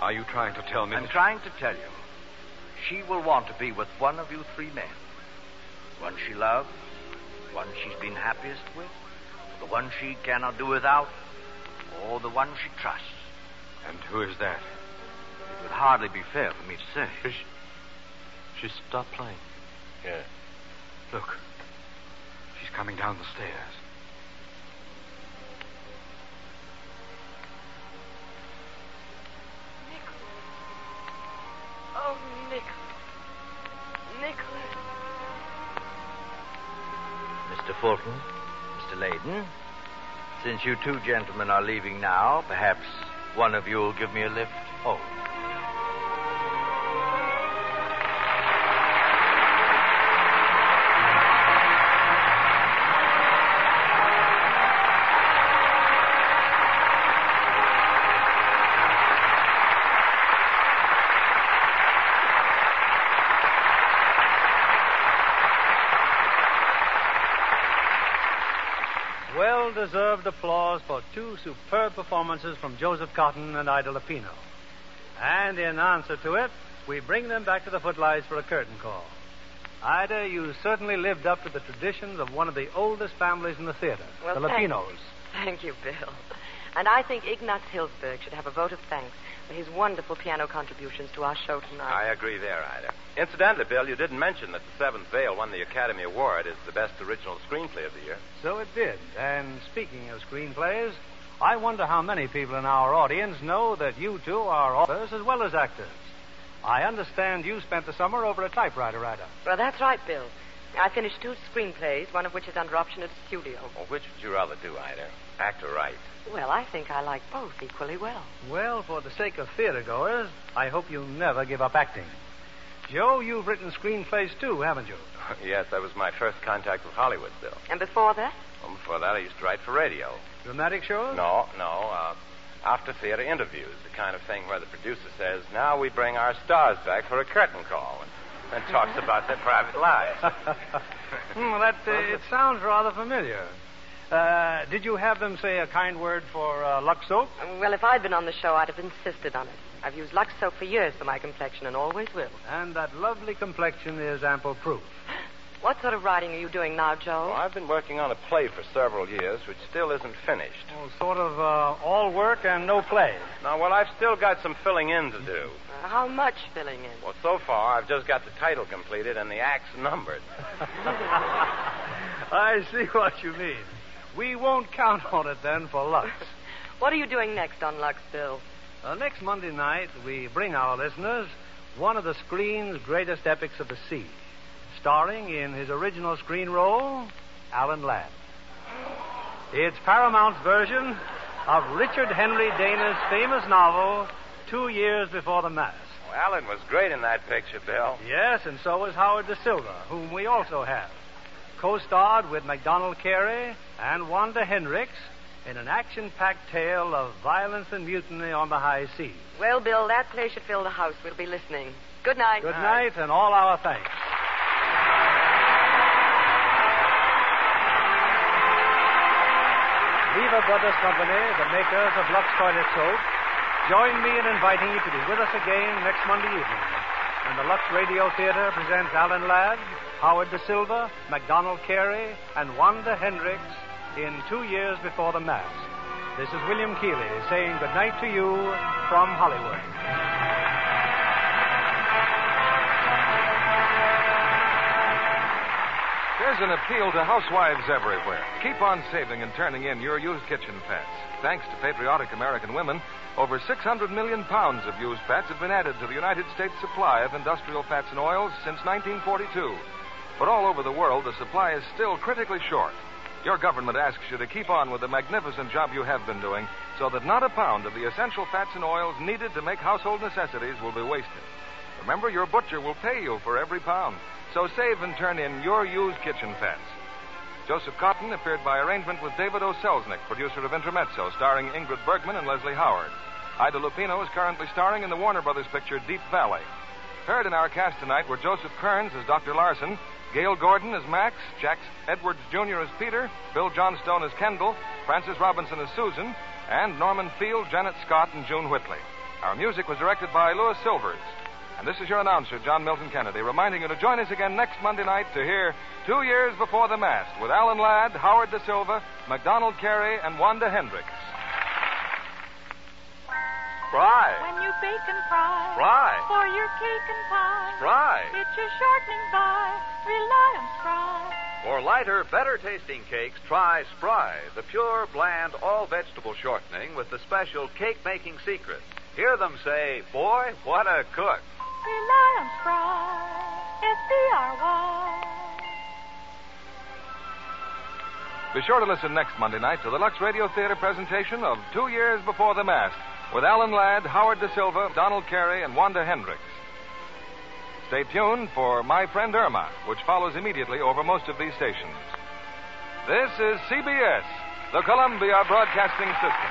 Are you trying to tell me? I'm trying to tell you. She will want to be with one of you three men. One she loves, one she's been happiest with, the one she cannot do without, or the one she trusts. And who is that? It would hardly be fair for me to say. She, she stopped playing. Yeah. Look. She's coming down the stairs. Nicholas. Oh, Nicholas. Nicholas. Mr. Fulton, Mr. Layden, since you two gentlemen are leaving now, perhaps one of you will give me a lift home. Deserved applause for two superb performances from Joseph Cotten and Ida Lupino. And in answer to it, we bring them back to the footlights for a curtain call. Ida, you certainly lived up to the traditions of one of the oldest families in the theater, Well, the Lupinos. Thank you, Bill. And I think Ignaz Hilsberg should have a vote of thanks for his wonderful piano contributions to our show tonight. I agree there, Ida. Incidentally, Bill, you didn't mention that The Seventh Veil won the Academy Award as the best original screenplay of the year. So it did. And speaking of screenplays, I wonder how many people in our audience know that you two are authors as well as actors. I understand you spent the summer over a typewriter, Ida. Well, that's right, Bill. I finished two screenplays, one of which is under option at a studio. Well, which would you rather do, Ida? Act or write? Well, I think I like both equally well. Well, for the sake of theater goers, I hope you never give up acting. Joe, you've written screenplays too, haven't you? yes, that was my first contact with Hollywood, Bill. And before that? Well, before that, I used to write for radio. Dramatic shows? No, no. Uh, after theater interviews, the kind of thing where the producer says, now we bring our stars back for a curtain call, and, and talks about their private lives. Hmm, well, that, uh, it sounds rather familiar. Uh, did you have them say a kind word for uh, Lux Soap? Well, if I'd been on the show, I'd have insisted on it. I've used Lux soap for years for my complexion and always will. And that lovely complexion is ample proof. What sort of writing are you doing now, Joe? Well, I've been working on a play for several years, which still isn't finished. Oh, sort of uh, all work and no play. Now, well, I've still got some filling in to do. Uh, how much filling in? Well, so far, I've just got the title completed and the acts numbered. I see what you mean. We won't count on it then for Lux. What are you doing next on Lux, Bill? Uh, next Monday night, we bring our listeners one of the screen's greatest epics of the sea, starring in his original screen role, Alan Ladd. It's Paramount's version of Richard Henry Dana's famous novel, Two Years Before the Mast. Well, Alan was great in that picture, Bill. Yes, and so was Howard Da Silva, whom we also have. Co starred with MacDonald Carey and Wanda Hendrix in an action packed tale of violence and mutiny on the high seas. Well, Bill, that play should fill the house. We'll be listening. Good night. Good night, and all our thanks. Lever Brothers Company, the makers of Lux Toilet Soap, join me in inviting you to be with us again next Monday evening when the Lux Radio Theater presents Alan Ladd, Howard Da Silva, MacDonald Carey, and Wanda Hendrix in Two Years Before the Mast. This is William Keighley saying good night to you from Hollywood. There's an appeal to housewives everywhere. Keep on saving and turning in your used kitchen fats. Thanks to patriotic American women, over 600 million pounds of used fats have been added to the United States supply of industrial fats and oils since 1942. But all over the world, the supply is still critically short. Your government asks you to keep on with the magnificent job you have been doing so that not a pound of the essential fats and oils needed to make household necessities will be wasted. Remember, your butcher will pay you for every pound. So save and turn in your used kitchen fats. Joseph Cotten appeared by arrangement with David O. Selznick, producer of Intermezzo, starring Ingrid Bergman and Leslie Howard. Ida Lupino is currently starring in the Warner Brothers picture Deep Valley. Heard in our cast tonight were Joseph Kearns as Dr. Larson, Gale Gordon as Max, Jack Edwards Jr. as Peter, Bill Johnstone as Kendall, Francis Robinson as Susan, and Norman Field, Janet Scott, and June Whitley. Our music was directed by Louis Silvers. And this is your announcer, John Milton Kennedy, reminding you to join us again next Monday night to hear Two Years Before the Mast with Alan Ladd, Howard Da Silva, MacDonald Carey, and Wanda Hendrix. Fry. When you bake and fry. Fry. For your cake and pie. Fry. It's your shortening by. Rely on Spry. For lighter, better tasting cakes, try Spry, the pure, bland, all vegetable shortening with the special cake making secret. Hear them say, Boy, what a cook. Rely on Spry. S P R Y. Be sure to listen next Monday night to the Lux Radio Theater presentation of Two Years Before the Mast with Alan Ladd, Howard Da Silva, Donald Carey, and Wanda Hendrix. Stay tuned for My Friend Irma, which follows immediately over most of these stations. This is CBS, the Columbia Broadcasting System.